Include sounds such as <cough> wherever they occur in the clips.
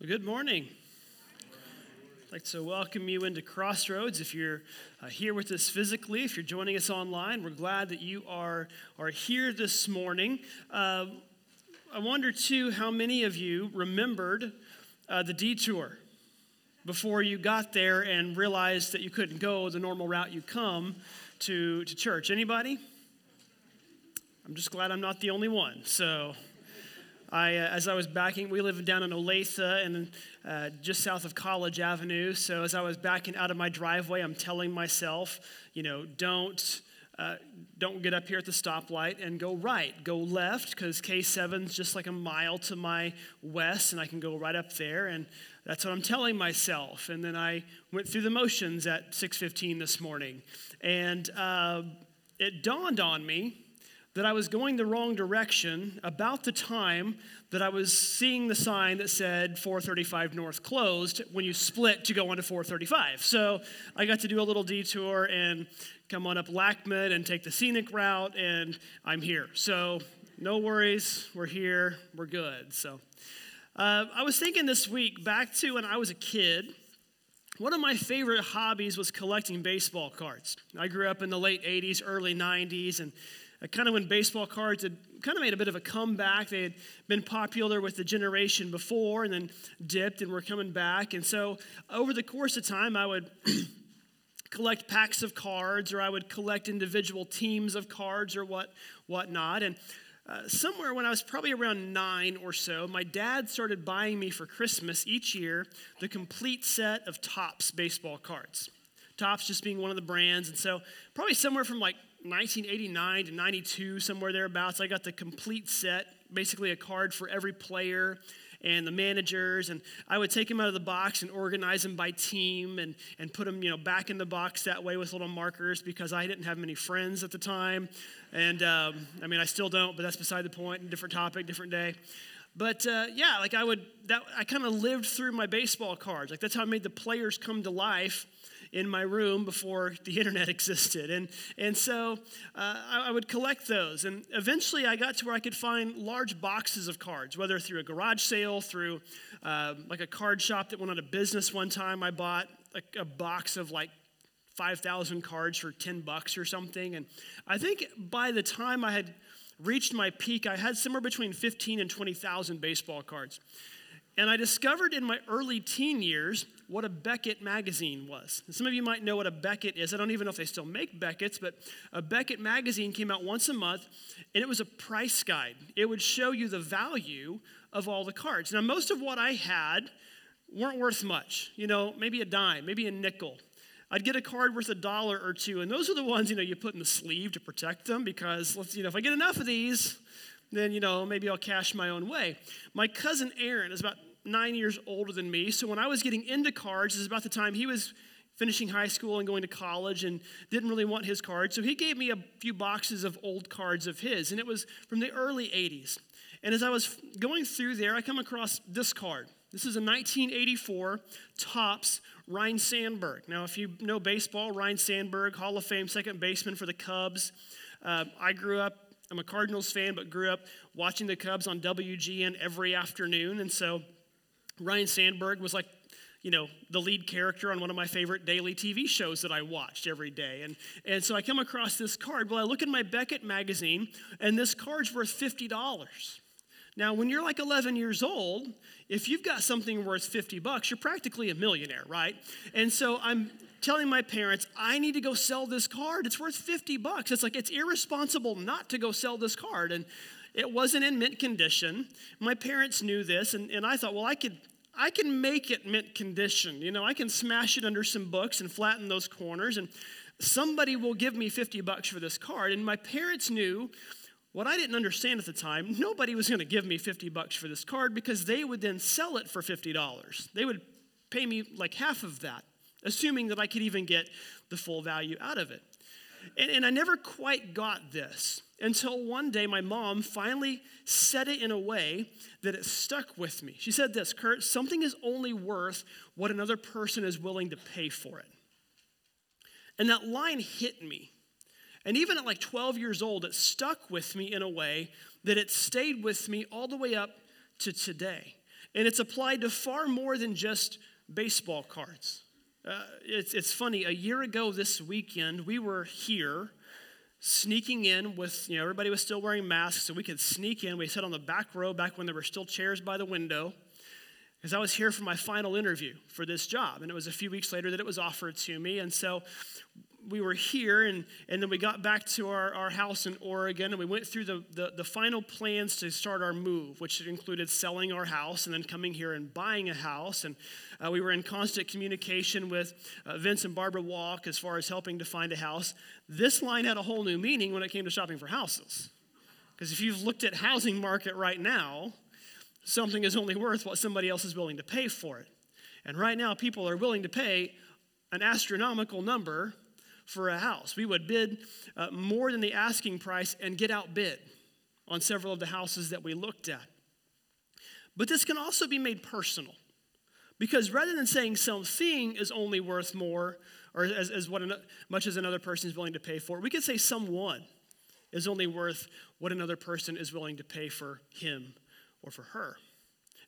Well, good morning. I'd like to welcome you into Crossroads. If you're uh, here with us physically, if you're joining us online, we're glad that you are, are here this morning. Uh, I wonder, too, how many of you remembered uh, the detour before you got there and realized that you couldn't go the normal route you come to, to church. Anybody? I'm just glad I'm not the only one. So I, uh, as I was backing, we live down in Olathe and uh, just south of College Avenue. So as I was backing out of my driveway, I'm telling myself, you know, don't. Uh, don't get up here at the stoplight and go right. Go left because K7's just like a mile to my west, and I can go right up there. And that's what I'm telling myself. And then I went through the motions at 6:15 this morning, and uh, it dawned on me that I was going the wrong direction about the time that I was seeing the sign that said 435 North closed when you split to go onto 435. So I got to do a little detour and come on up Lackman and take the scenic route, and I'm here. So no worries, we're here, we're good. So uh, I was thinking this week back to when I was a kid. One of my favorite hobbies was collecting baseball cards. I grew up in the late 80s, early 90s, and kind of when baseball cards had kind of made a bit of a comeback. They had been popular with the generation before and then dipped and were coming back. And so over the course of time, I would <clears throat> collect packs of cards or I would collect individual teams of cards or what whatnot. And uh, somewhere when I was probably around nine or so, my dad started buying me for Christmas each year the complete set of Topps baseball cards. Topps just being one of the brands. And so, probably somewhere from like 1989 to 92, somewhere thereabouts. I got the complete set, basically a card for every player and the managers and i would take them out of the box and organize them by team and, and put them you know back in the box that way with little markers because i didn't have many friends at the time. And um, i mean i still don't but that's beside the point different topic different day. But uh, yeah like i would that i kind of lived through my baseball cards. Like that's how i made the players come to life in my room before the internet <laughs> existed. And, and so uh, I, I, would collect those. And eventually I got to where I could find large boxes of cards, whether through a garage sale, through uh, like a card shop that went out of business one time. I bought a, a box of like 5,000 cards for 10 bucks or something. And I think by the time I had reached my peak, I had somewhere between 15 and 20,000 baseball cards. And I discovered in my early teen years what a Beckett magazine was. And some of you might know what a Beckett is. I don't even know if they still make Beckett's, but a Beckett magazine came out once a month, and it was a price guide. It would show you the value of all the cards. Now, most of what I had weren't worth much. You know, maybe a dime, maybe a nickel. I'd get a card worth a dollar or two, and those are the ones, you know, you put in the sleeve to protect them because, let's, you know, if I get enough of these, then, you know, maybe I'll cash my own way. My cousin Aaron is about nine years older than me. So when I was getting into cards, is about the time he was finishing high school and going to college and didn't really want his cards. So he gave me a few boxes of old cards of his, and it was from the early 80s. And as I was going through there, I come across this card. This is a 1984 Topps Ryne Sandberg. Now, if you know baseball, Ryne Sandberg, Hall of Fame second baseman for the Cubs. Uh, I grew up, I'm a Cardinals fan, but grew up watching the Cubs on WGN every afternoon. And so Ryne Sandberg was like, you know, the lead character on one of my favorite daily TV shows that I watched every day. And, and so I come across this card. Well, I look in my Beckett magazine, and this card's worth $50. Now, when you're like 11 years old, if you've got something worth 50 bucks, you're practically a millionaire, right? And so I'm telling my parents, I need to go sell this card. It's worth 50 bucks. It's like, it's irresponsible not to go sell this card. And it wasn't in mint condition. My parents knew this, and, and I thought, well, I could, I can make it mint condition. You know, I can smash it under some books and flatten those corners, and somebody will give me 50 bucks for this card. And my parents knew what I didn't understand at the time nobody was going to give me 50 bucks for this card because they would then sell it for $50. They would pay me like half of that, assuming that I could even get the full value out of it. And, and I never quite got this until one day my mom finally said it in a way that it stuck with me. She said this Kurt, something is only worth what another person is willing to pay for it. And that line hit me. And even at like 12 years old, it stuck with me in a way that it stayed with me all the way up to today. And it's applied to far more than just baseball cards. Uh, it's, it's funny, a year ago this weekend, we were here sneaking in with, you know, everybody was still wearing masks, so we could sneak in. We sat on the back row back when there were still chairs by the window because I was here for my final interview for this job. And it was a few weeks later that it was offered to me. And so we were here, and, and then we got back to our, our house in Oregon, and we went through the, the, the final plans to start our move, which included selling our house and then coming here and buying a house. And uh, we were in constant communication with uh, Vince and Barbara Walk as far as helping to find a house. This line had a whole new meaning when it came to shopping for houses. Because if you've looked at housing market right now, something is only worth what somebody else is willing to pay for it. And right now, people are willing to pay an astronomical number for a house. We would bid uh, more than the asking price and get outbid on several of the houses that we looked at. But this can also be made personal. Because rather than saying something is only worth more, or as, as what much as another person is willing to pay for, we could say someone is only worth what another person is willing to pay for him or for her.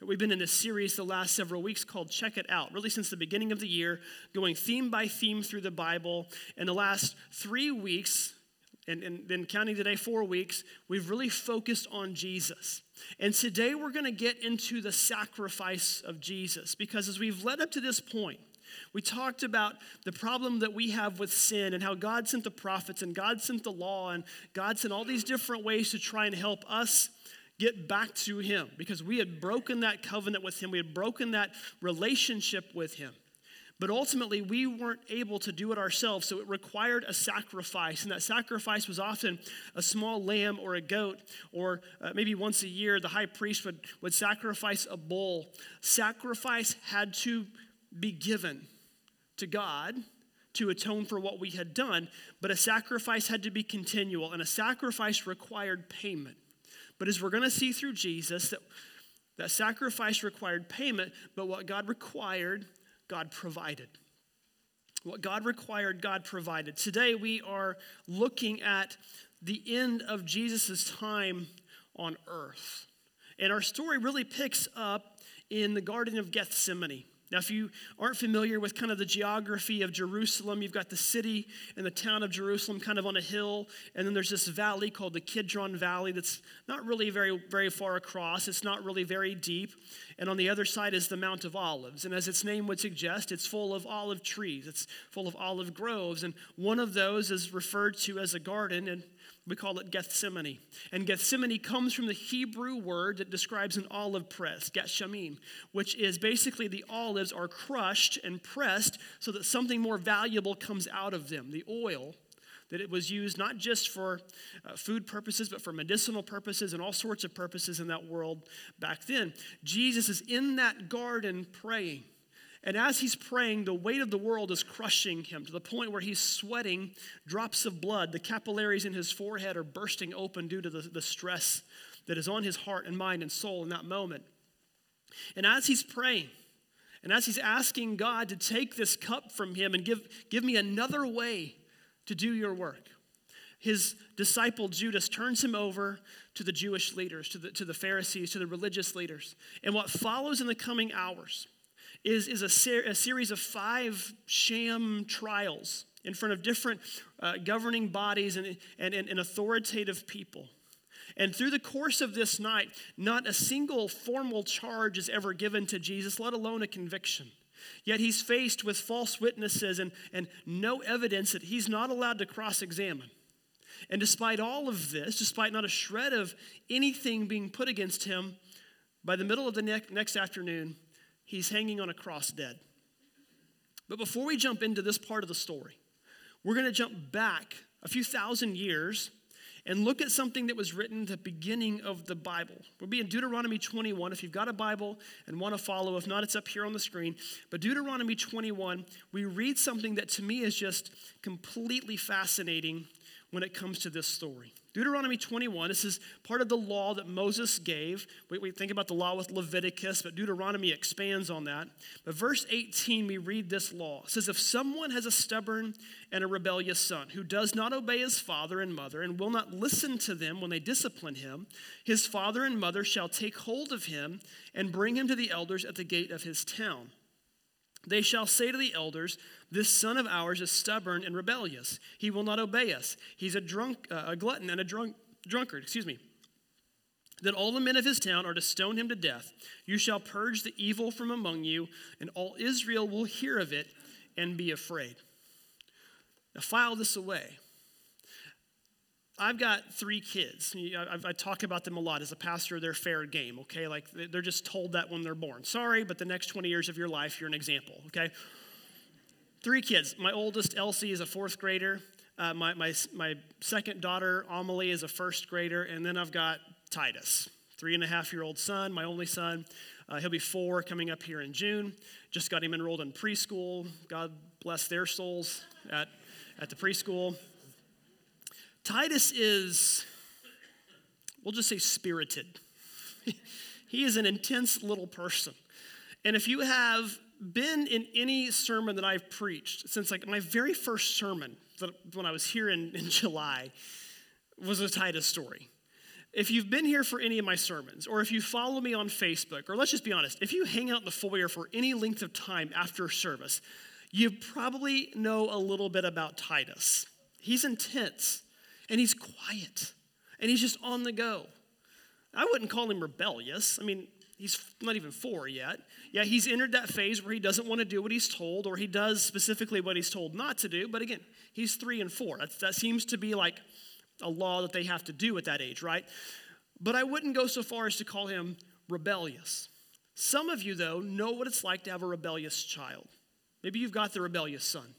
We've been in this series the last several weeks called Check It Out, really since the beginning of the year, going theme by theme through the Bible. In the last three weeks, and, then counting today, four weeks, we've really focused on Jesus. And today we're going to get into the sacrifice of Jesus because as we've led up to this point, we talked about the problem that we have with sin and how God sent the prophets and God sent the law and God sent all these different ways to try and help us get back to Him because we had broken that covenant with Him, we had broken that relationship with Him. But ultimately, we weren't able to do it ourselves, so it required a sacrifice. And that sacrifice was often a small lamb or a goat, or uh, maybe once a year, the high priest would, would sacrifice a bull. Sacrifice had to be given to God to atone for what we had done, but a sacrifice had to be continual, and a sacrifice required payment. But as we're going to see through Jesus, that, that sacrifice required payment, but what God required, God provided. What God required, God provided. Today we are looking at the end of Jesus' time on earth. And our story really picks up in the Garden of Gethsemane. Now, if you aren't familiar with kind of the geography of Jerusalem, you've got the city and the town of Jerusalem kind of on a hill, and then there's this valley called the Kidron Valley that's not really very, very far across. It's not really very deep. And on the other side is the Mount of Olives. And as its name would suggest, it's full of olive trees, it's full of olive groves. And one of those is referred to as a garden. And we call it Gethsemane. And Gethsemane comes from the Hebrew word that describes an olive press, Gethsemane, which is basically the olives are crushed and pressed so that something more valuable comes out of them, the oil that it was used not just for uh, food purposes, but for medicinal purposes and all sorts of purposes in that world back then. Jesus is in that garden praying. And as he's praying, the weight of the world is crushing him to the point where he's sweating drops of blood. The capillaries in his forehead are bursting open due to the, the stress that is on his heart and mind and soul in that moment. And as he's praying, and as he's asking God to take this cup from him and give, give me another way to do your work, his disciple Judas turns him over to the Jewish leaders, to the, to the Pharisees, to the religious leaders. And what follows in the coming hours is, is a, ser- a series of five sham trials in front of different uh, governing bodies and, and, and authoritative people. And through the course of this night, not a single formal charge is ever given to Jesus, let alone a conviction. Yet he's faced with false witnesses and, and no evidence that he's not allowed to cross examine. And despite all of this, despite not a shred of anything being put against him, by the middle of the ne- next afternoon, he's hanging on a cross dead. But before we jump into this part of the story, we're going to jump back a few thousand years and look at something that was written at the beginning of the Bible. We'll be in Deuteronomy 21. If you've got a Bible and want to follow, if not, it's up here on the screen. But Deuteronomy 21, we read something that to me is just completely fascinating when it comes to this story. Deuteronomy 21, this is part of the law that Moses gave. We, we, think about the law with Leviticus, but Deuteronomy expands on that. But verse 18, we read this law. It says, If someone has a stubborn and a rebellious son who does not obey his father and mother and will not listen to them when they discipline him, his father and mother shall take hold of him and bring him to the elders at the gate of his town. They shall say to the elders, This son of ours is stubborn and rebellious. He will not obey us. He's a drunk, uh, a glutton and a drunk, drunkard. Excuse me. That all the men of his town are to stone him to death. You shall purge the evil from among you, and all Israel will hear of it and be afraid. Now file this away. I've got three kids. I, talk about them a lot as a pastor. They're fair game, okay? Like they're just told that when they're born. Sorry, but the next 20 years of your life, you're an example, okay? Three kids. My oldest, Elsie, is a fourth grader. Uh, my, my, my second daughter, Amelie, is a first grader. And then I've got Titus, three and a half year old son, my only son. Uh, he'll be four coming up here in June. Just got him enrolled in preschool. God bless their souls at, at the preschool. Titus is, we'll just say, spirited. he is an intense little person. And if you have been in any sermon that I've preached since like my very first sermon that, when I was here in, in July was a Titus story. If you've been here for any of my sermons, or if you follow me on Facebook, or let's just be honest, if you hang out in the foyer for any length of time after service, you probably know a little bit about Titus. He's intense and he's quiet and he's just on the go. I wouldn't call him rebellious. I mean, he's not even four yet. Yeah, he's entered that phase where he doesn't want to do what he's told, or he does specifically what he's told not to do. But again, he's three and four. That, that seems to be like a law that they have to do at that age, right? But I wouldn't go so far as to call him rebellious. Some of you, though, know what it's like to have a rebellious child. Maybe you've got the rebellious son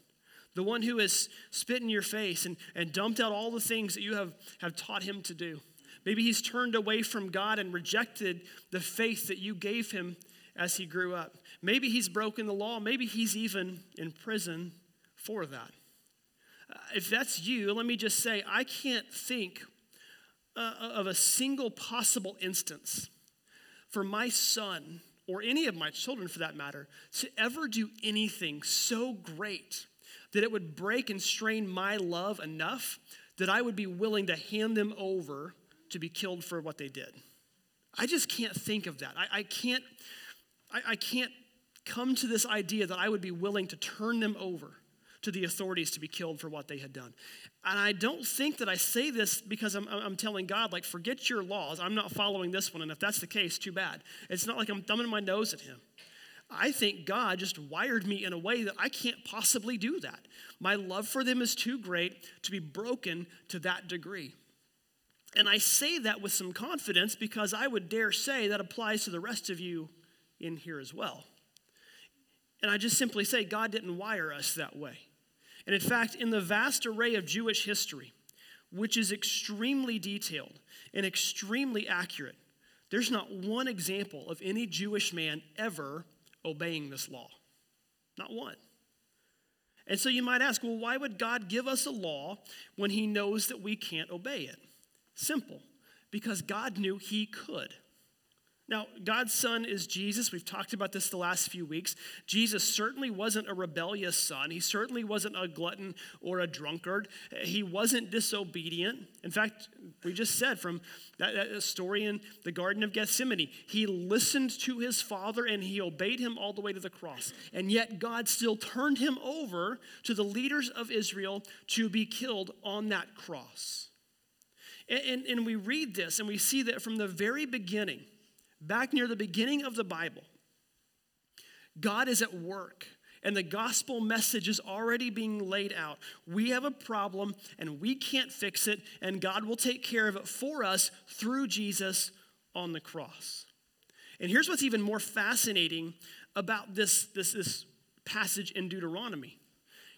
the one who has spit in your face and, and dumped out all the things that you have, have taught him to do. Maybe he's turned away from God and rejected the faith that you gave him as he grew up. Maybe he's broken the law. Maybe he's even in prison for that. Uh, if that's you, let me just say I can't think uh, of a single possible instance for my son, or any of my children for that matter, to ever do anything so great that it would break and strain my love enough that I would be willing to hand them over to be killed for what they did. I just can't think of that. I, I can't, I, I can't come to this idea that I would be willing to turn them over to the authorities to be killed for what they had done. And I don't think that I say this because I'm, I'm telling God, like, forget your laws. I'm not following this one. And if that's the case, too bad. It's not like I'm thumbing my nose at him. I think God just wired me in a way that I can't possibly do that. My love for them is too great to be broken to that degree. And I say that with some confidence because I would dare say that applies to the rest of you in here as well. And I just simply say God didn't wire us that way. And in fact, in the vast array of Jewish history, which is extremely detailed and extremely accurate, there's not one example of any Jewish man ever obeying this law. Not one. And so you might ask, well, why would God give us a law when He knows that we can't obey it? Simple, because God knew He could. Now, God's son is Jesus. We've talked about this the last few weeks. Jesus certainly wasn't a rebellious son. He certainly wasn't a glutton or a drunkard. He wasn't disobedient. In fact, we just said from that, that story in the Garden of Gethsemane, he listened to his father and he obeyed him all the way to the cross. And yet, God still turned him over to the leaders of Israel to be killed on that cross. And, and, and we read this and we see that from the very beginning, back near the beginning of the Bible, God is at work and the gospel message is already being laid out. We have a problem and we can't fix it, and God will take care of it for us through Jesus on the cross. And here's what's even more fascinating about this, this, this passage in Deuteronomy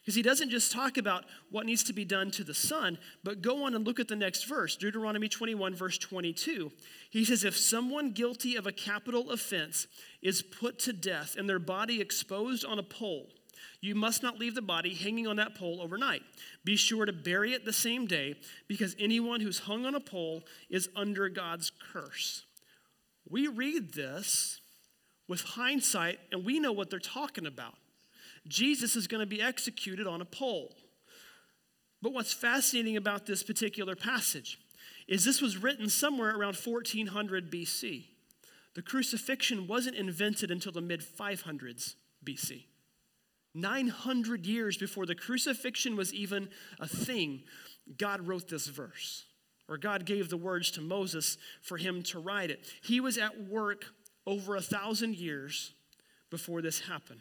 because he doesn't just talk about what needs to be done to the son, but go on and look at the next verse, Deuteronomy 21, verse 22. He says, If someone guilty of a capital offense is put to death and their body exposed on a pole, You must not leave the body hanging on that pole overnight. Be sure to bury it the same day, because anyone who's hung on a pole is under God's curse. We read this with hindsight, and we know what they're talking about. Jesus is going to be executed on a pole. But what's fascinating about this particular passage is this was written somewhere around 1400 BC. The crucifixion wasn't invented until the mid 500s BC. 900 years before the crucifixion was even a thing, God wrote this verse, or God gave the words to Moses for him to write it. He was at work over a thousand years before this happened.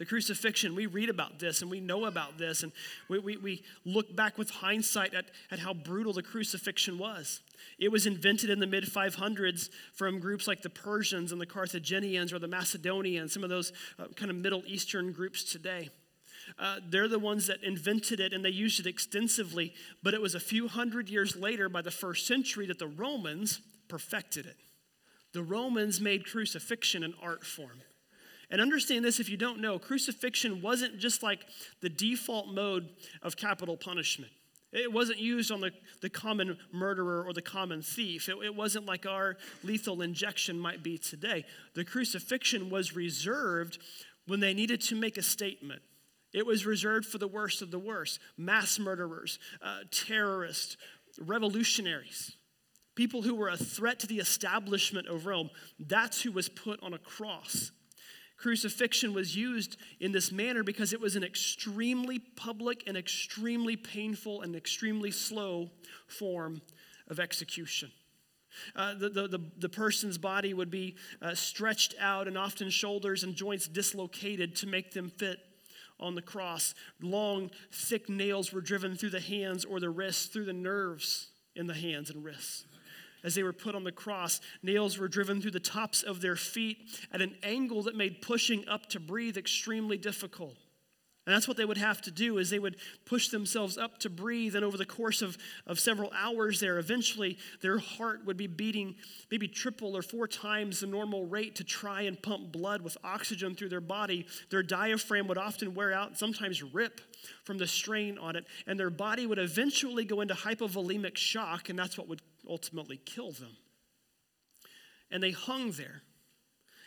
The crucifixion, we read about this and we know about this, and we, we, we look back with hindsight at, at how brutal the crucifixion was. It was invented in the mid 500s from groups like the Persians and the Carthaginians or the Macedonians, some of those uh, kind of Middle Eastern groups today. Uh, they're the ones that invented it and they used it extensively, but it was a few hundred years later, by the first century, that the Romans perfected it. The Romans made crucifixion an art form. And understand this if you don't know, crucifixion wasn't just like the default mode of capital punishment. It wasn't used on the, the common murderer or the common thief. It, it wasn't like our lethal injection might be today. The crucifixion was reserved when they needed to make a statement. It was reserved for the worst of the worst mass murderers, uh, terrorists, revolutionaries, people who were a threat to the establishment of Rome. That's who was put on a cross Crucifixion was used in this manner because it was an extremely public and extremely painful and extremely slow form of execution. Uh, the, the, the, the, person's body would be uh, stretched out and often shoulders and joints dislocated to make them fit on the cross. Long, thick nails were driven through the hands or the wrists, through the nerves in the hands and wrists as they were put on the cross. Nails were driven through the tops of their feet at an angle that made pushing up to breathe extremely difficult. And that's what they would have to do is they would push themselves up to breathe and over the course of, of several hours there eventually their heart would be beating maybe triple or four times the normal rate to try and pump blood with oxygen through their body their diaphragm would often wear out sometimes rip from the strain on it and their body would eventually go into hypovolemic shock and that's what would ultimately kill them. And they hung there.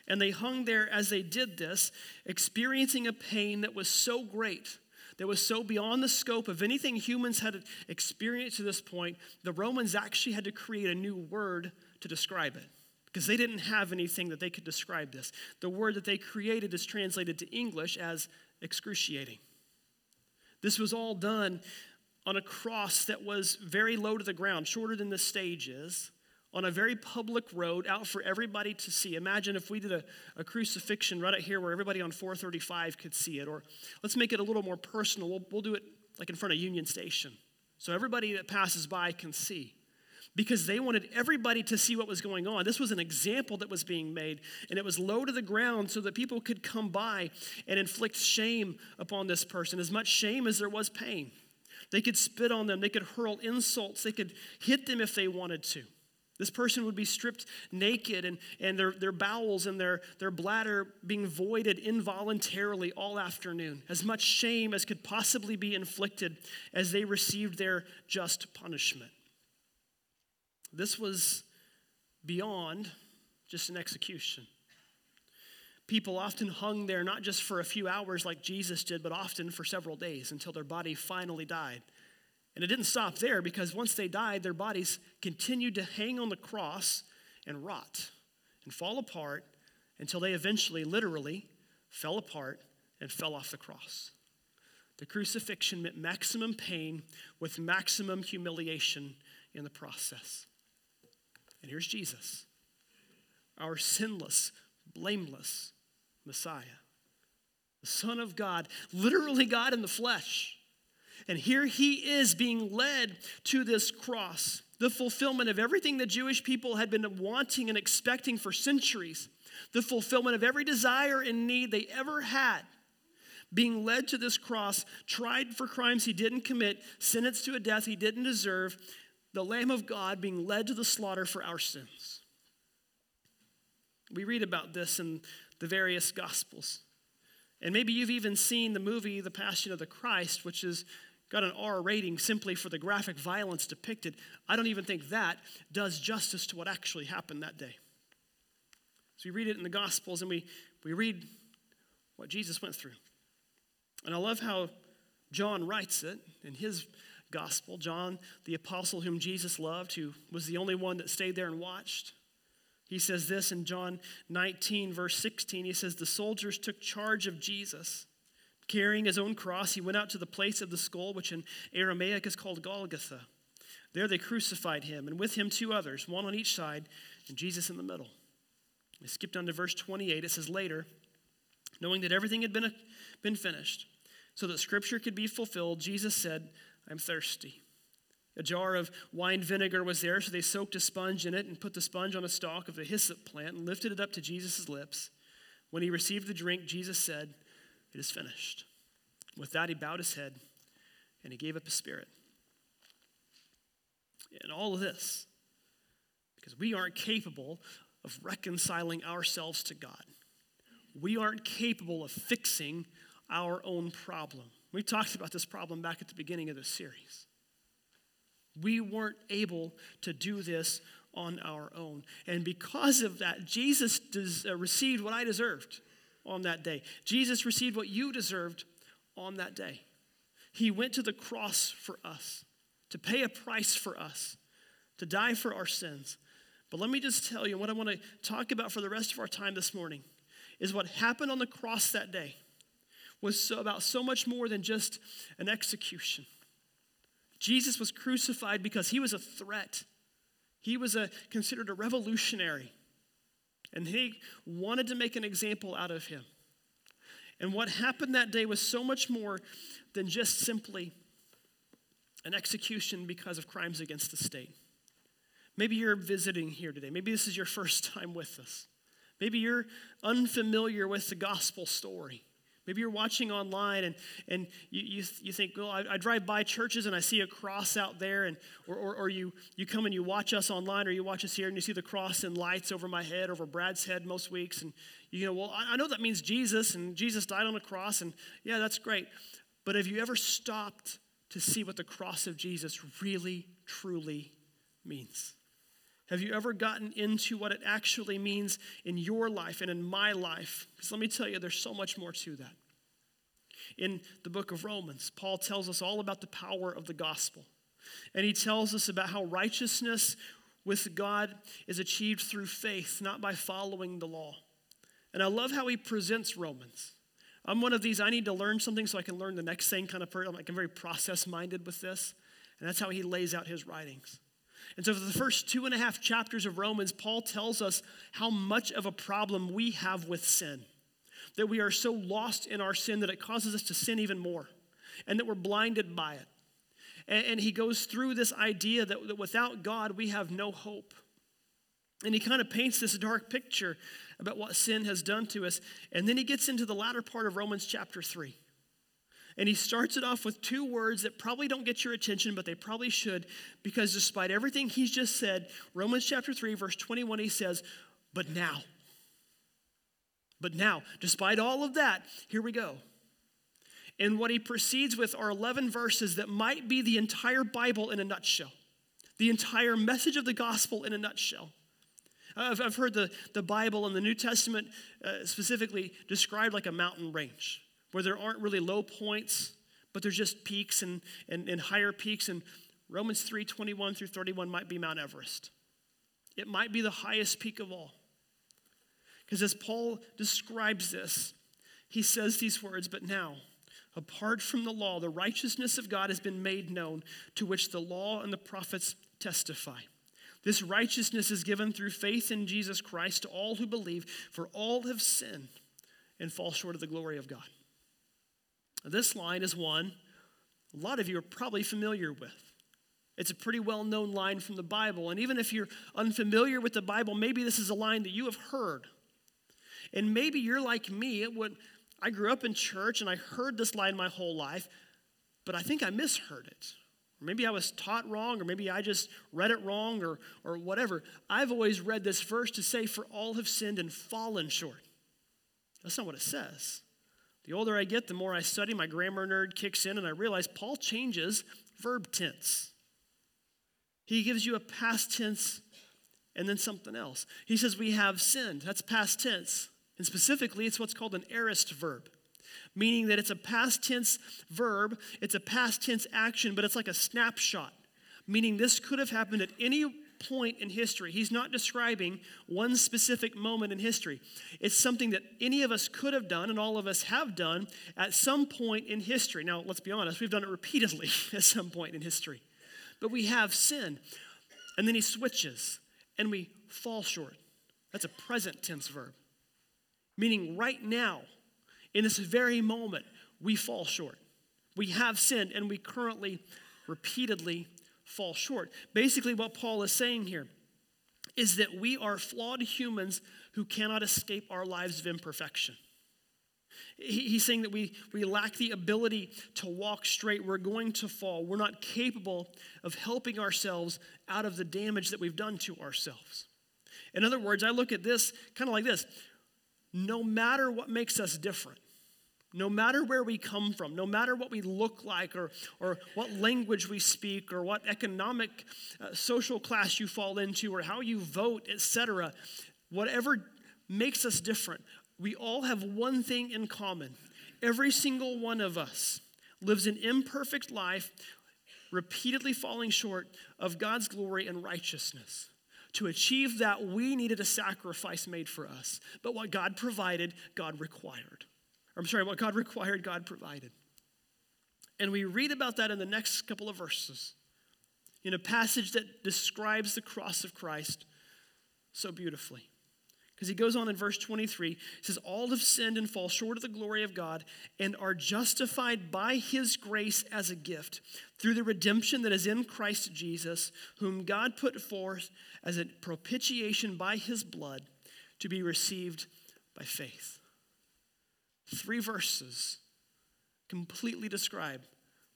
And they hung there as they did this, experiencing a pain that was so great, that was so beyond the scope of anything humans had experienced to this point, the Romans actually had to create a new word to describe it because they didn't have anything that they could describe this. The word that they created is translated to English as excruciating. This was all done on a cross that was very low to the ground, shorter than the stage is, on a very public road out for everybody to see. Imagine if we did a, a crucifixion right out here where everybody on 435 could see it. Or let's make it a little more personal. We'll, we'll do it like in front of Union Station. So everybody that passes by can see. Because they wanted everybody to see what was going on. This was an example that was being made, and it was low to the ground so that people could come by and inflict shame upon this person, as much shame as there was pain. They could spit on them, they could hurl insults, they could hit them if they wanted to. This person would be stripped naked and, and their, their bowels and their, their bladder being voided involuntarily all afternoon. As much shame as could possibly be inflicted as they received their just punishment. This was beyond just an execution. People often hung there not just for a few hours like Jesus did, but often for several days until their body finally died. And it didn't stop there because once they died, their bodies continued to hang on the cross and rot and fall apart until they eventually, literally, fell apart and fell off the cross. The crucifixion meant maximum pain with maximum humiliation in the process. And here's Jesus, our sinless, blameless Messiah, the Son of God, literally God in the flesh. And here he is being led to this cross, the fulfillment of everything the Jewish people had been wanting and expecting for centuries, the fulfillment of every desire and need they ever had. Being led to this cross, tried for crimes he didn't commit, sentenced to a death he didn't deserve, the Lamb of God being led to the slaughter for our sins. We read about this in the various Gospels. And maybe you've even seen the movie The Passion of the Christ, which has got an R rating simply for the graphic violence depicted. I don't even think that does justice to what actually happened that day. So we read it in the Gospels and we, we read what Jesus went through. And I love how John writes it in his gospel. John, the apostle whom Jesus loved, who was the only one that stayed there and watched. He says this in John 19, verse 16. He says, The soldiers took charge of Jesus. Carrying his own cross, he went out to the place of the skull, which in Aramaic is called Golgotha. There they crucified him, and with him two others, one on each side, and Jesus in the middle. I skipped on to verse 28. It says, Later, knowing that everything had been, been finished, so that scripture could be fulfilled, Jesus said, I'm thirsty. A jar of wine vinegar was there, so they soaked a sponge in it and put the sponge on a stalk of the hyssop plant and lifted it up to Jesus' lips. When he received the drink, Jesus said, It is finished. With that, he bowed his head and he gave up his spirit. And all of this, because we aren't capable of reconciling ourselves to God, we aren't capable of fixing our own problem. We talked about this problem back at the beginning of the series. We weren't able to do this on our own. And because of that, Jesus des- uh, received what I deserved on that day. Jesus received what you deserved on that day. He went to the cross for us, to pay a price for us, to die for our sins. But let me just tell you what I want to talk about for the rest of our time this morning is what happened on the cross that day was so about so much more than just an execution. Jesus was crucified because he was a threat. He was a, considered a revolutionary. And he wanted to make an example out of him. And what happened that day was so much more than just simply an execution because of crimes against the state. Maybe you're visiting here today. Maybe this is your first <laughs> time with us. Maybe you're unfamiliar with the gospel story. Maybe you're watching online and, and you, you, you think, well, I, I, drive by churches and I see a cross out there, and, or, or, or, you, you come and you watch us online or you watch us here and you see the cross and lights over my head, over Brad's head most weeks, and you know, well, I, I know that means Jesus and Jesus died on a cross, and yeah, that's great. But have you ever stopped to see what the cross of Jesus really, truly means? Have you ever gotten into what it actually means in your life and in my life? Because let me tell you, there's so much more to that. In the book of Romans, Paul tells us all about the power of the gospel. And he tells us about how righteousness with God is achieved through faith, not by following the law. And I love how he presents Romans. I'm one of these, I need to learn something so I can learn the next thing kind of person. I'm like, I'm very process minded with this. And that's how he lays out his writings. And so, for the first two and a half chapters of Romans, Paul tells us how much of a problem we have with sin. That we are so lost in our sin that it causes us to sin even more, and that we're blinded by it. And, and he goes through this idea that, that without God, we have no hope. And he kind of paints this dark picture about what sin has done to us. And then he gets into the latter part of Romans chapter 3. And he starts it off with two words that probably don't get your attention, but they probably should, because despite everything he's just said, Romans chapter 3, verse 21, he says, But now. But now, despite all of that, here we go. And what he proceeds with are 11 verses that might be the entire Bible in a nutshell, the entire message of the gospel in a nutshell. I've, I've heard the, the Bible and the New Testament uh, specifically described like a mountain range where there aren't really low points, but there's just peaks and, and, and higher peaks. And Romans 3 21 through 31 might be Mount Everest. It might be the highest peak of all. Because as Paul describes this, he says these words, but now, apart from the law, the righteousness of God has been made known, to which the law and the prophets testify. This righteousness is given through faith in Jesus Christ to all who believe, for all have sinned and fall short of the glory of God. This line is one a lot of you are probably familiar with. It's a pretty well known line from the Bible. And even if you're unfamiliar with the Bible, maybe this is a line that you have heard. And maybe you're like me. It would, I grew up in church and I heard this line my whole life, but I think I misheard it. Or maybe I was taught wrong, or maybe I just read it wrong, or, or whatever. I've always read this verse to say, For all have sinned and fallen short. That's not what it says. The older I get, the more I study, my grammar nerd kicks in, and I realize Paul changes verb tense. He gives you a past tense and then something else. He says, We have sinned. That's past tense. And specifically, it's what's called an aorist verb, meaning that it's a past tense verb, it's a past tense action, but it's like a snapshot, meaning this could have happened at any point in history. He's not describing one specific moment in history. It's something that any of us could have done and all of us have done at some point in history. Now, let's be honest, we've done it repeatedly <laughs> at some point in history. But we have sin. And then he switches and we fall short. That's a present tense verb, meaning right now, in this very moment, we fall short. We have sinned and we currently, repeatedly fall short. Basically, what Paul is saying here is that we are flawed humans who cannot escape our lives of imperfection. He's saying that we, we lack the ability to walk straight. We're going to fall. We're not capable of helping ourselves out of the damage that we've done to ourselves. In other words, I look at this kind of like this no matter what makes us different, no matter where we come from, no matter what we look like or, or what language we speak or what economic uh, social class you fall into or how you vote, etc., whatever makes us different, we all have one thing in common. Every single one of us lives an imperfect life, repeatedly falling short of God's glory and righteousness. To achieve that, we needed a sacrifice made for us. But what God provided, God required. I'm sorry, what God <laughs> required, God provided. And we read about that in the next couple of verses in a passage that describes the cross of Christ so beautifully. Because he goes on in verse 23, he says, All have sinned and fall short of the glory of God and are justified by his grace as a gift through the redemption that is in Christ Jesus, whom God put forth as a propitiation by his blood to be received by faith. Three verses completely describe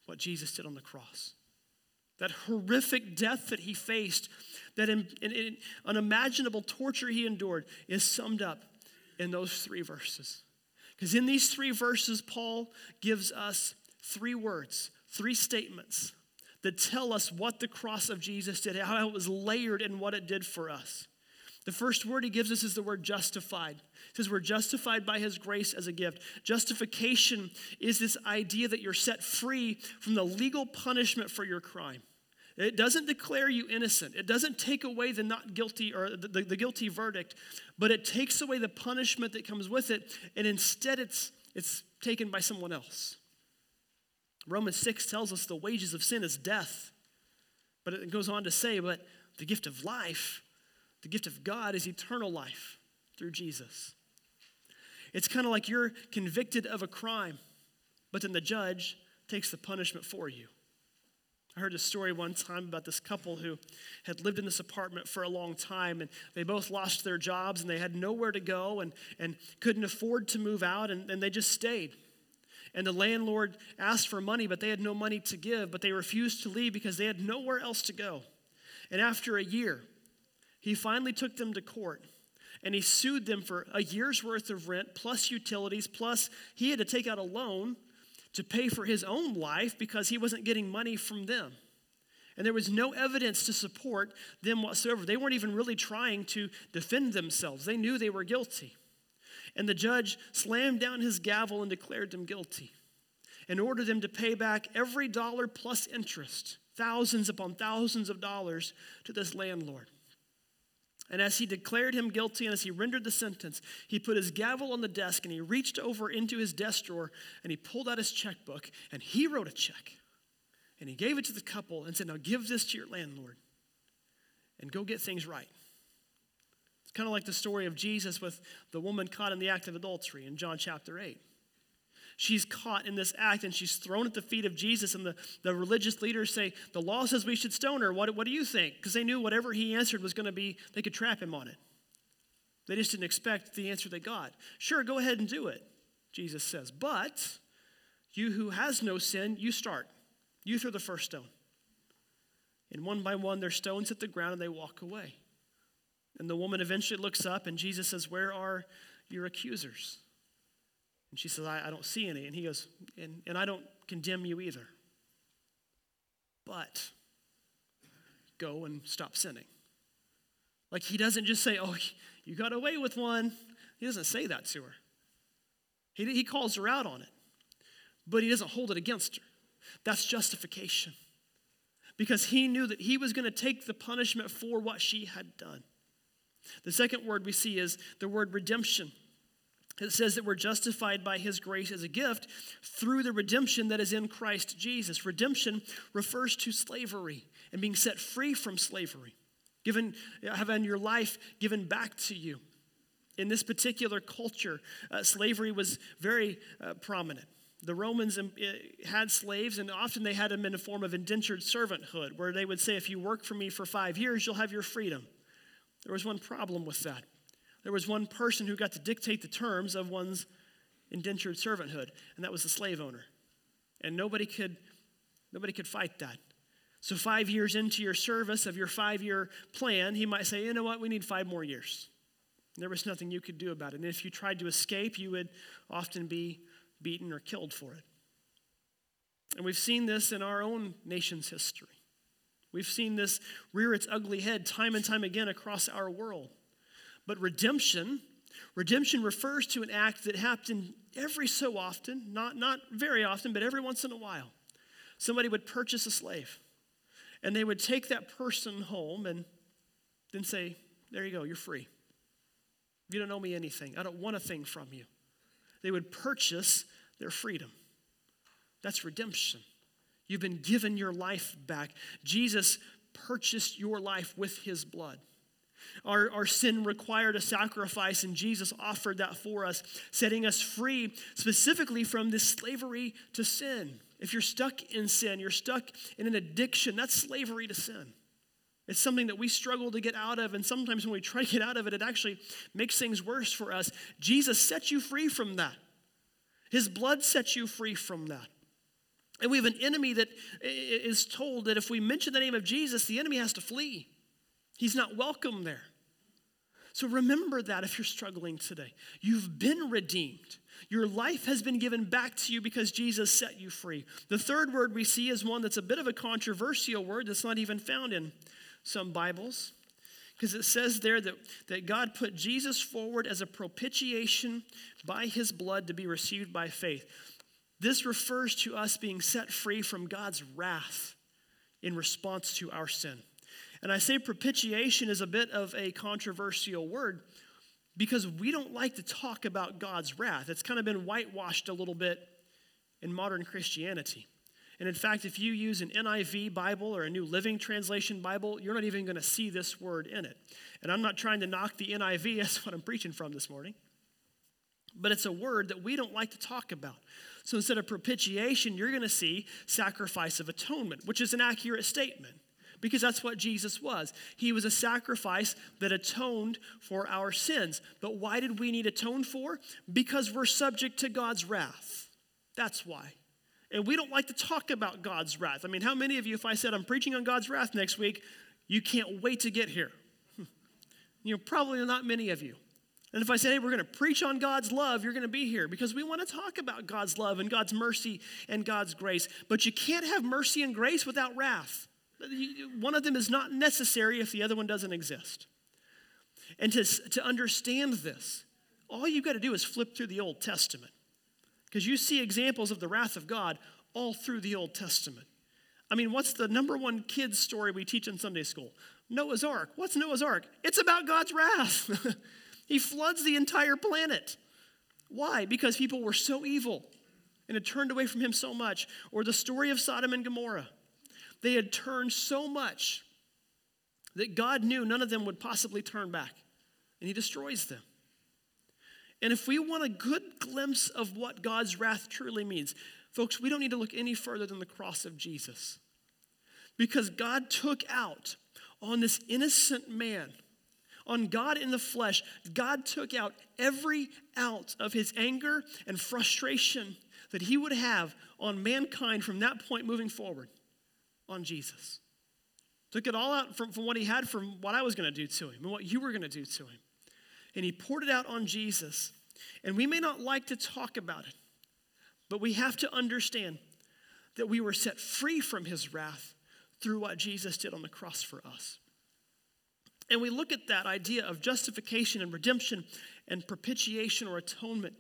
what Jesus did on the cross. That horrific death that he faced, that in, in, in unimaginable torture he endured, is summed up in those three verses. Because in these three verses, Paul gives us three words, three statements that tell us what the cross of Jesus did, how it was layered and what it did for us. The first word he gives us is the word justified. Says we're justified by his grace as a gift. Justification is this idea that you're set free from the legal punishment for your crime. It doesn't declare you innocent. It doesn't take away the not guilty or the, the, the, guilty verdict, but it takes away the punishment that comes with it, and instead it's, it's taken by someone else. Romans 6 tells us the wages of sin is death. But it goes on to say, but the gift of life the gift of God is eternal life through Jesus. It's kind of like you're convicted of a crime, but then the judge takes the punishment for you. I heard a story one time about this couple who had lived in this apartment for a long time and they both lost their jobs and they had nowhere to go and, and couldn't afford to move out and, and they just stayed. And the landlord asked for money, but they had no money to give, but they refused to leave because they had nowhere else to go. And after a year, he finally took them to court and he sued them for a year's worth of rent plus utilities, plus he had to take out a loan to pay for his own life because he wasn't getting money from them. And there was no evidence to support them whatsoever. They weren't even really trying to defend themselves, they knew they were guilty. And the judge slammed down his gavel and declared them guilty and ordered them to pay back every dollar plus interest, thousands upon thousands of dollars, to this landlord. And as he declared him guilty and as he rendered the sentence, he put his gavel on the desk and he reached over into his desk drawer and he pulled out his checkbook and he wrote a check. And he gave it to the couple and said, Now give this to your landlord and go get things right. It's kind of like the story of Jesus with the woman caught in the act of adultery in John chapter 8 she's caught in this act and she's thrown at the feet of Jesus. And the, the religious leaders say, The law says we should stone her. What, what do you think? Because they knew whatever he answered was going to be, they could trap him on it. They just didn't expect the answer they got. Sure, go ahead and do it, Jesus says. But you who has no sin, you start. You throw the first stone. And one by one, their stones hit the ground and they walk away. And the woman eventually looks up and Jesus says, Where are your accusers? And she says, I, I don't see any. And he goes, and, and I don't condemn you either. But go and stop sinning. Like he doesn't just say, Oh, you got away with one. He doesn't say that to her. He, he calls her out on it, but he doesn't hold it against her. That's justification. Because he knew that he was going to take the punishment for what she had done. The second word we see is the word redemption. It says that we're justified by his grace as a gift through the redemption that is in Christ Jesus. Redemption refers to slavery and being set free from slavery, given, having your life given back to you. In this particular culture, uh, slavery was very uh, prominent. The Romans um, had slaves, and often they had them in a form of indentured servanthood, where they would say, If you work for me for five years, you'll have your freedom. There was one problem with that. There was one person who got to dictate the terms of one's indentured servanthood, and that was the slave owner. And nobody could, nobody could fight that. So, five years into your service of your five year plan, he might say, You know what? We need five more years. There was nothing you could do about it. And if you tried to escape, you would often be beaten or killed for it. And we've seen this in our own nation's history. We've seen this rear its ugly head time and time again across our world. But redemption, redemption refers to an act that happened every so often, not, not very often, but every once in a while. Somebody would purchase a slave, and they would take that person home and then say, There you go, you're free. You don't owe me anything. I don't want a thing from you. They would purchase their freedom. That's redemption. You've been given your life back. Jesus purchased your life with his blood. Our, our sin required a sacrifice, and Jesus offered that for us, setting us free specifically from this slavery to sin. If you're stuck in sin, you're stuck in an addiction, that's slavery to sin. It's something that we struggle to get out of, and sometimes when we try to get out of it, it actually makes things worse for us. Jesus sets you free from that. His blood sets you free from that. And we have an enemy that is told that if we mention the name of Jesus, the enemy has to flee. He's not welcome there. So remember that if you're struggling today. You've been redeemed. Your life has been given back to you because Jesus set you free. The third word we see is one that's a bit of a controversial word that's not even found in some Bibles, because it says there that, that God put Jesus forward as a propitiation by his blood to be received by faith. This refers to us being set free from God's wrath in response to our sin. And I say propitiation is a bit of a controversial word because we don't like to talk about God's wrath. It's kind of been whitewashed a little bit in modern Christianity. And in fact, if you use an NIV Bible or a New Living Translation Bible, you're not even going to see this word in it. And I'm not trying to knock the NIV, <laughs> that's what I'm preaching from this morning. But it's a word that we don't like to talk about. So instead of propitiation, you're going to see sacrifice of atonement, which is an accurate statement because that's what Jesus was. He was a sacrifice that atoned for our sins. But why did we need atoned for? Because we're subject to God's wrath. That's why. And we don't like to talk about God's wrath. I mean, how many of you, if I said I'm preaching on God's wrath next week, you can't wait to get here? <laughs> You know, probably not many of you. And if I say, hey, we're going to preach on God's love, you're going to be here because we want to talk about God's love and God's mercy and God's grace. But you can't have mercy and grace without wrath. One of them is not necessary if the other one doesn't exist. And to, to understand this, all you've got to do is flip through the Old Testament. Because you see examples of the wrath of God all through the Old Testament. I mean, what's the number one kids story we teach in Sunday school? Noah's Ark. What's Noah's Ark? It's about God's wrath. <laughs> he floods the entire planet. Why? Because people were so evil and had turned away from him so much. Or the story of Sodom and Gomorrah. They had turned so much that God knew none of them would possibly turn back, and he destroys them. And if we want a good glimpse of what God's wrath truly means, folks, we don't need to look any further than the cross of Jesus. Because God took out on this innocent man, on God in the flesh, God took out every ounce of his anger and frustration that he would have on mankind from that point moving forward on Jesus. Took it all out from, from what he had from what I was going to do to him and what you were going to do to him and he poured it out on Jesus And we may not like to talk about it, but we have to understand that we were set free from his wrath through what Jesus did on the cross for us. And we look at that idea of justification and redemption and propitiation or atonement.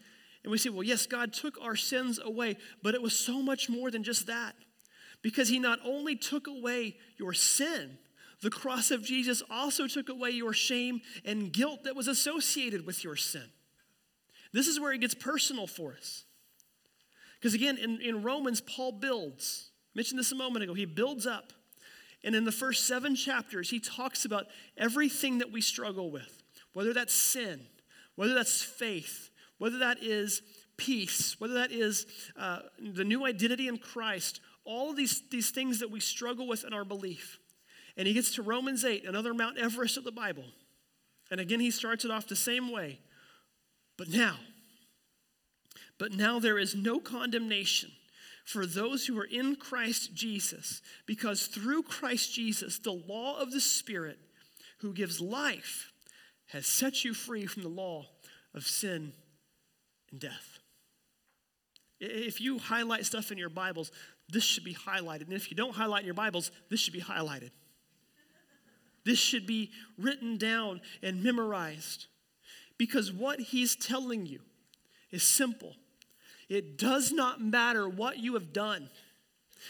And we say, well, yes, God took our sins away, but it was so much more than just that. Because he not only took away your sin, the cross of Jesus also took away your shame and guilt that was associated with your sin. This is where it gets personal for us. Because again, in, in Romans, Paul builds. I mentioned this a moment ago. He builds up. And in the first seven chapters, he talks about everything that we struggle with, whether that's sin, whether that's faith, whether that is peace, whether that is uh, the new identity in Christ, all these, these things that we struggle with in our belief. And he gets to Romans 8, another Mount Everest of the Bible. And again, he starts it off the same way. But now, but now there is no condemnation for those who are in Christ Jesus, because through Christ Jesus, the law of the Spirit who gives life has set you free from the law of sin and death. If you highlight stuff in your Bibles, this should be highlighted. And if you don't highlight in your Bibles, this should be highlighted. This should be written down and memorized. Because what he's telling you is simple. It does not matter what you have done.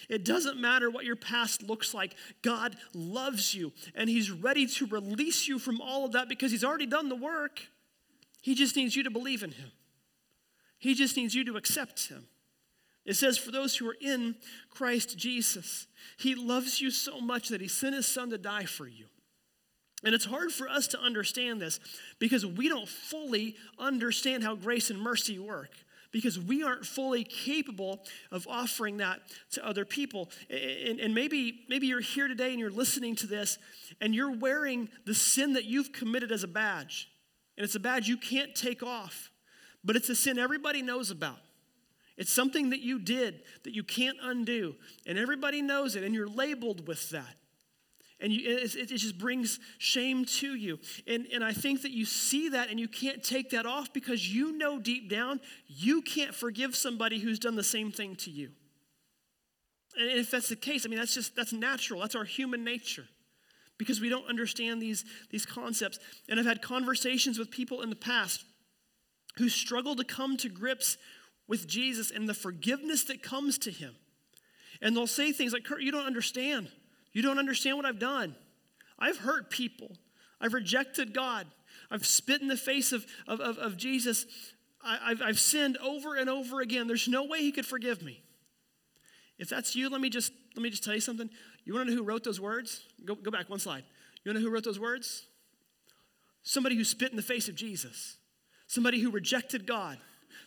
It doesn't matter what your past looks like. God loves you and He's ready to release you from all of that because He's already done the work. He just needs you to believe in Him, He just needs you to accept Him. It says, For those who are in Christ Jesus, He loves you so much that He sent His Son to die for you. And it's hard for us to understand this because we don't fully understand how grace and mercy work because we aren't fully capable of offering that to other people. And, and, maybe, maybe you're here today and you're listening to this and you're wearing the sin that you've committed as a badge. And it's a badge you can't take off, but it's a sin everybody knows about. It's something that you did that you can't undo, and everybody knows it, and you're labeled with that. And you, it, it, just brings shame to you. And, and I think that you see that and you can't take that off because you know deep down you can't forgive somebody who's done the same thing to you. And if that's the case, I mean, that's just, that's natural. That's our human nature because we don't understand these, these concepts. And I've had conversations with people in the past who struggle to come to grips with Jesus and the forgiveness that comes to him. And they'll say things like, Kurt, you don't understand. You don't understand what I've done. I've hurt people. I've rejected God. I've spit in the face of, of, of, of Jesus. I, have I've sinned over and over again. There's no way he could forgive me. If that's you, let me just, let me just tell you something. You want to know who wrote those words? Go, go back one slide. You want to know who wrote those words? Somebody who spit in the face of Jesus. Somebody who rejected God.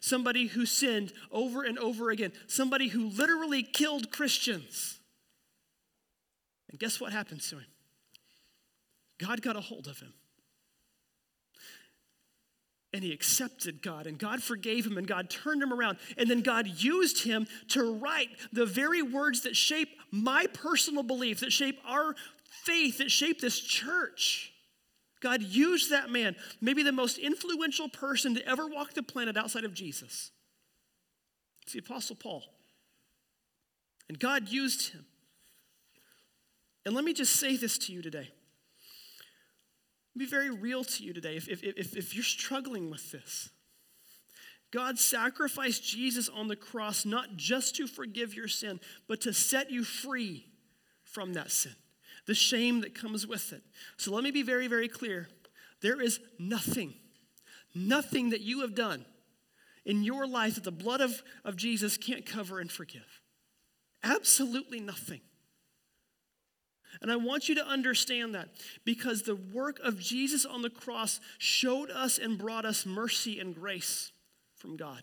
Somebody who sinned over and over again. Somebody who literally killed Christians. And guess what happened to him? God got a hold of him. And he accepted God, and God forgave him, and God turned him around. And then God used him to write the very words that shape my personal belief, that shape our faith, that shape this church. God used that man, maybe the most influential person to ever walk the planet outside of Jesus. It's the Apostle Paul. And God used him. And let me just say this to you today. Be very real to you today if, if, if, if you're struggling with this. God sacrificed Jesus on the cross not just to forgive your sin, but to set you free from that sin, the shame that comes with it. So let me be very, very clear. There is nothing, nothing that you have done in your life that the blood of, of Jesus can't cover and forgive. Absolutely nothing. And I want you to understand that because the work of Jesus on the cross showed us and brought us mercy and grace from God.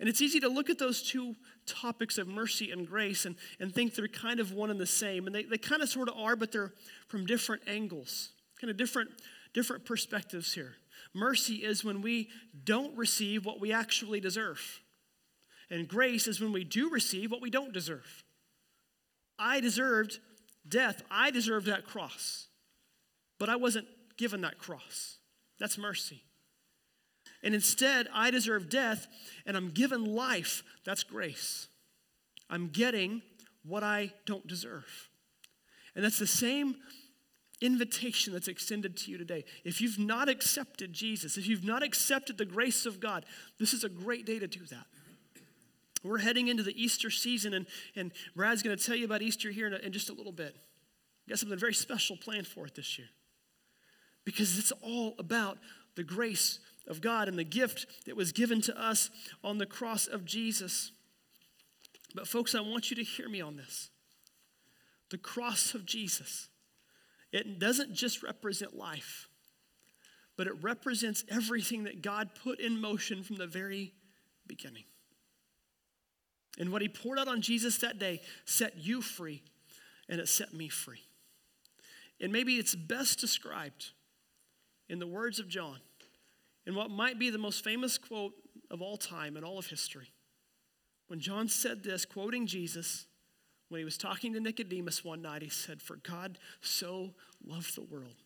And it's easy to look at those two topics of mercy and grace and, and think they're kind of one and the same. And they, they kind of sort of are, but they're from different angles, kind of different, different perspectives here. Mercy is when we don't receive what we actually deserve. And grace is when we do receive what we don't deserve. I deserved death, I deserved that cross, but I wasn't given that cross. That's mercy. And instead, I deserve death and I'm given life. That's grace. I'm getting what I don't deserve. And that's the same invitation that's extended to you today. If you've not accepted Jesus, if you've not accepted the grace of God, this is a great day to do that. We're heading into the Easter season, and, and Brad's going to tell you about Easter here in, a, in just a little bit. We got something very special planned for it this year because it's all about the grace of God and the gift that was given to us on the cross of Jesus. But, folks, I want you to hear me on this. The cross of Jesus, it doesn't just represent life, but it represents everything that God put in motion from the very beginning. And what he poured out on Jesus that day set you free, and it set me free. And maybe it's best described in the words of John, in what might be the most famous quote of all time in all of history. When John said this, quoting Jesus, when he was talking to Nicodemus one night, he said, For God so loved the world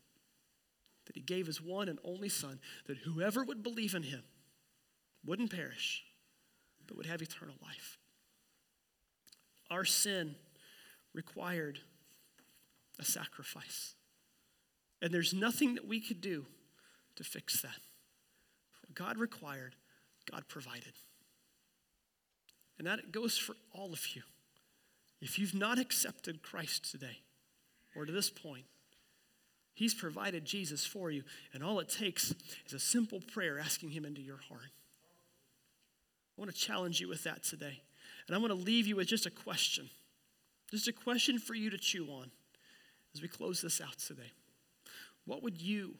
that he gave his one and only Son, that whoever would believe in him wouldn't perish, but would have eternal life. Our sin required a sacrifice. And there's nothing that we could do to fix that. God required, God provided. And that goes for all of you. If you've not accepted Christ today or to this point, He's provided Jesus for you, and all it takes is a simple prayer asking Him into your heart. I want to challenge you with that today. And I want to leave you with just a question, just a question for you to chew on as we close this out today. What would you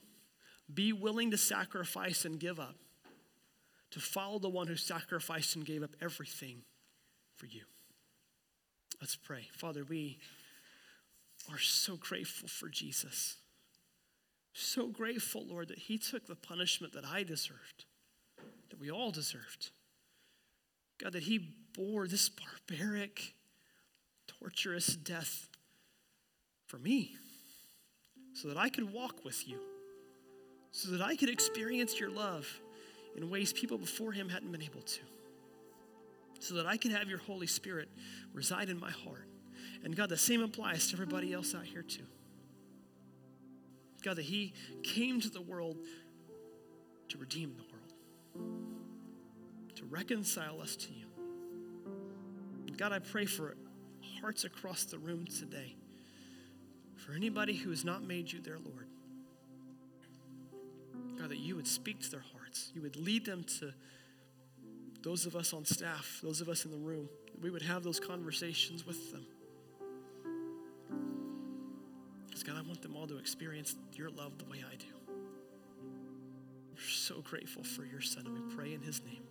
be willing to sacrifice and give up to follow the one who sacrificed and gave up everything for you? Let's pray. Father, we are so grateful for Jesus. So grateful, Lord, that He took the punishment that I deserved, that we all deserved. God, that He bore this barbaric, torturous death for me so that I could walk with you, so that I could experience your love in ways people before him hadn't been able to, so that I could have your Holy Spirit reside in my heart. And God, the same applies to everybody else out here too. God, that He came to the world to redeem the world, to reconcile us to you. God, I pray for hearts across the room today for anybody who has not made you their Lord. God, that you would speak to their hearts. You would lead them to those of us on staff, those of us in the room. We would have those conversations with them. Because, God, I want them all to experience your love the way I do. We're so grateful for your son, and we pray in his name.